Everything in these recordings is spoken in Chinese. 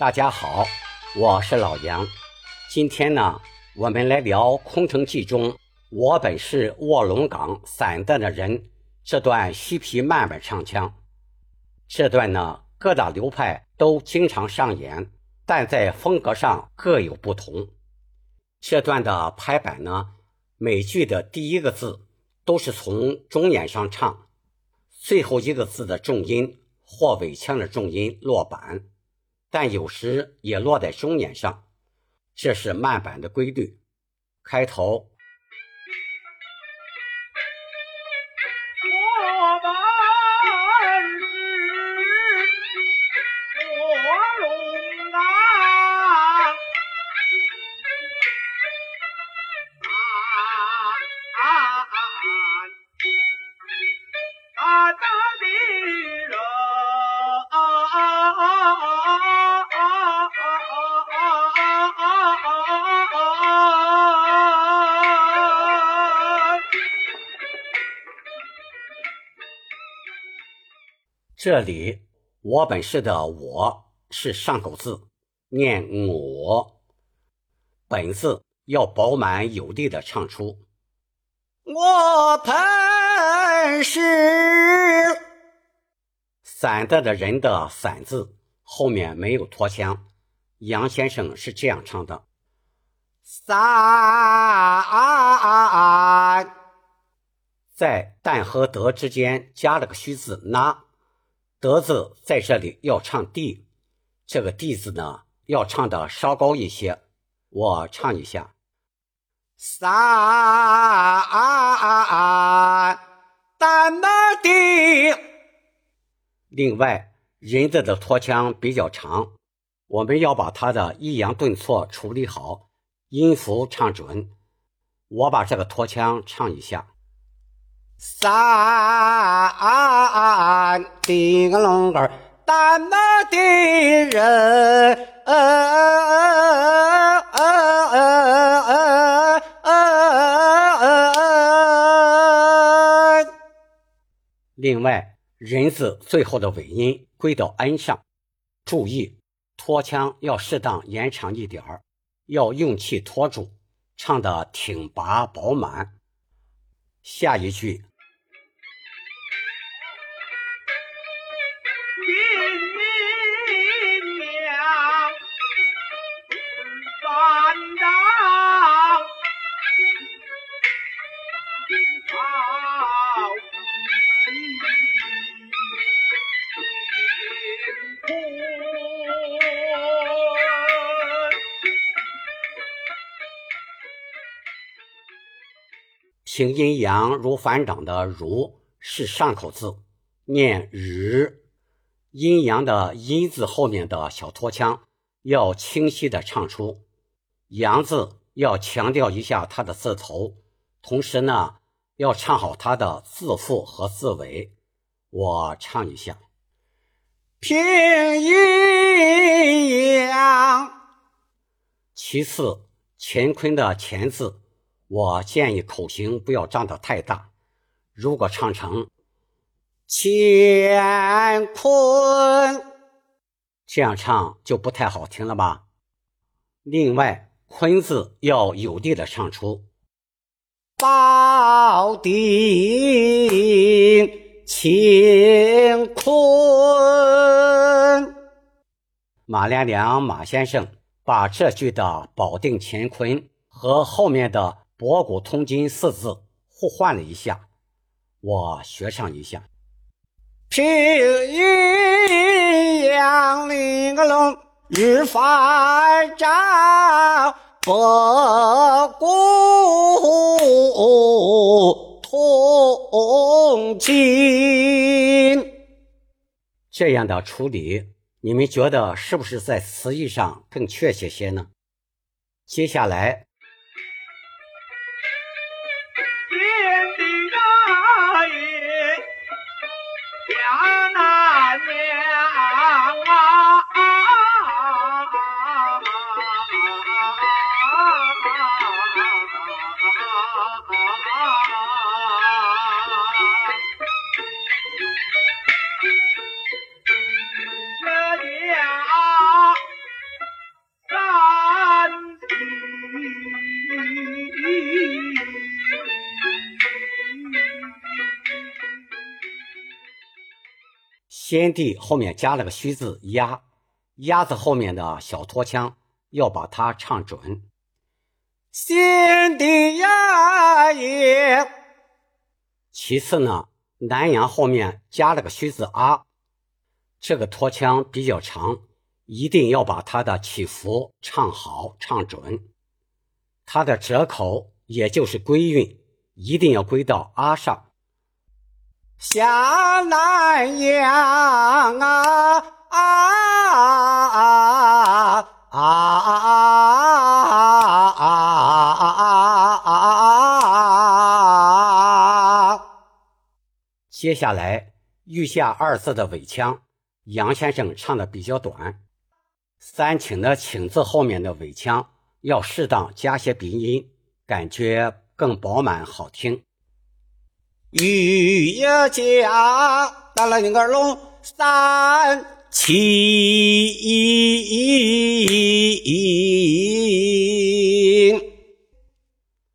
大家好，我是老杨。今天呢，我们来聊《空城计》中“我本是卧龙岗散淡的人”这段西皮慢板唱腔。这段呢，各大流派都经常上演，但在风格上各有不同。这段的拍板呢，每句的第一个字都是从中眼上唱，最后一个字的重音或尾腔的重音落板，但有时也落在中眼上，这是慢板的规律。开头。这里我本是的我是上口字，念我，本字要饱满有力的唱出。我本是散的的人的散字后面没有拖腔，杨先生是这样唱的：散，在旦和德之间加了个虚字那。德字在这里要唱 D，这个 D 字呢要唱的稍高一些。我唱一下：三旦的 D。另外，人字的拖腔比较长，我们要把它的抑扬顿挫处理好，音符唱准。我把这个拖腔唱一下。三顶个龙儿担那的人，另外，人字最后的尾音归到 n 上，注意拖腔要适当延长一点儿，要用气拖住，唱的挺拔饱满。下一句。平阴阳如反掌的如是上口字，念日。阴阳的阴字后面的小拖腔要清晰的唱出，阳字要强调一下它的字头，同时呢要唱好它的字腹和字尾。我唱一下：平阴阳。其次，乾坤的乾字。我建议口型不要张得太大，如果唱成“乾坤”，这样唱就不太好听了吧？另外，“坤”字要有力的唱出，“保定乾坤”。马连良马先生把这句的“保定乾坤”和后面的。博古通今四字互换了一下，我学唱一下。平阳领个龙，日发照博古通今。这样的处理，你们觉得是不是在词义上更确切些呢？接下来。先帝后面加了个虚字“鸭”，鸭子后面的小拖腔要把它唱准。先帝呀也。其次呢，南阳后面加了个虚字“啊”，这个拖腔比较长，一定要把它的起伏唱好、唱准。它的折口也就是归韵，一定要归到“啊”上。下南阳啊啊啊啊啊啊啊啊啊啊啊！接下来“玉下”二字的尾腔，杨先生唱的比较短。三请的“请”字后面的尾腔要适当加些鼻音，感觉更饱满好听。玉家打了那个龙三七，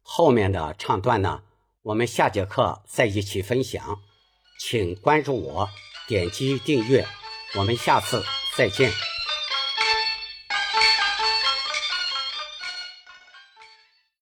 后面的唱段呢，我们下节课再一起分享，请关注我，点击订阅，我们下次再见。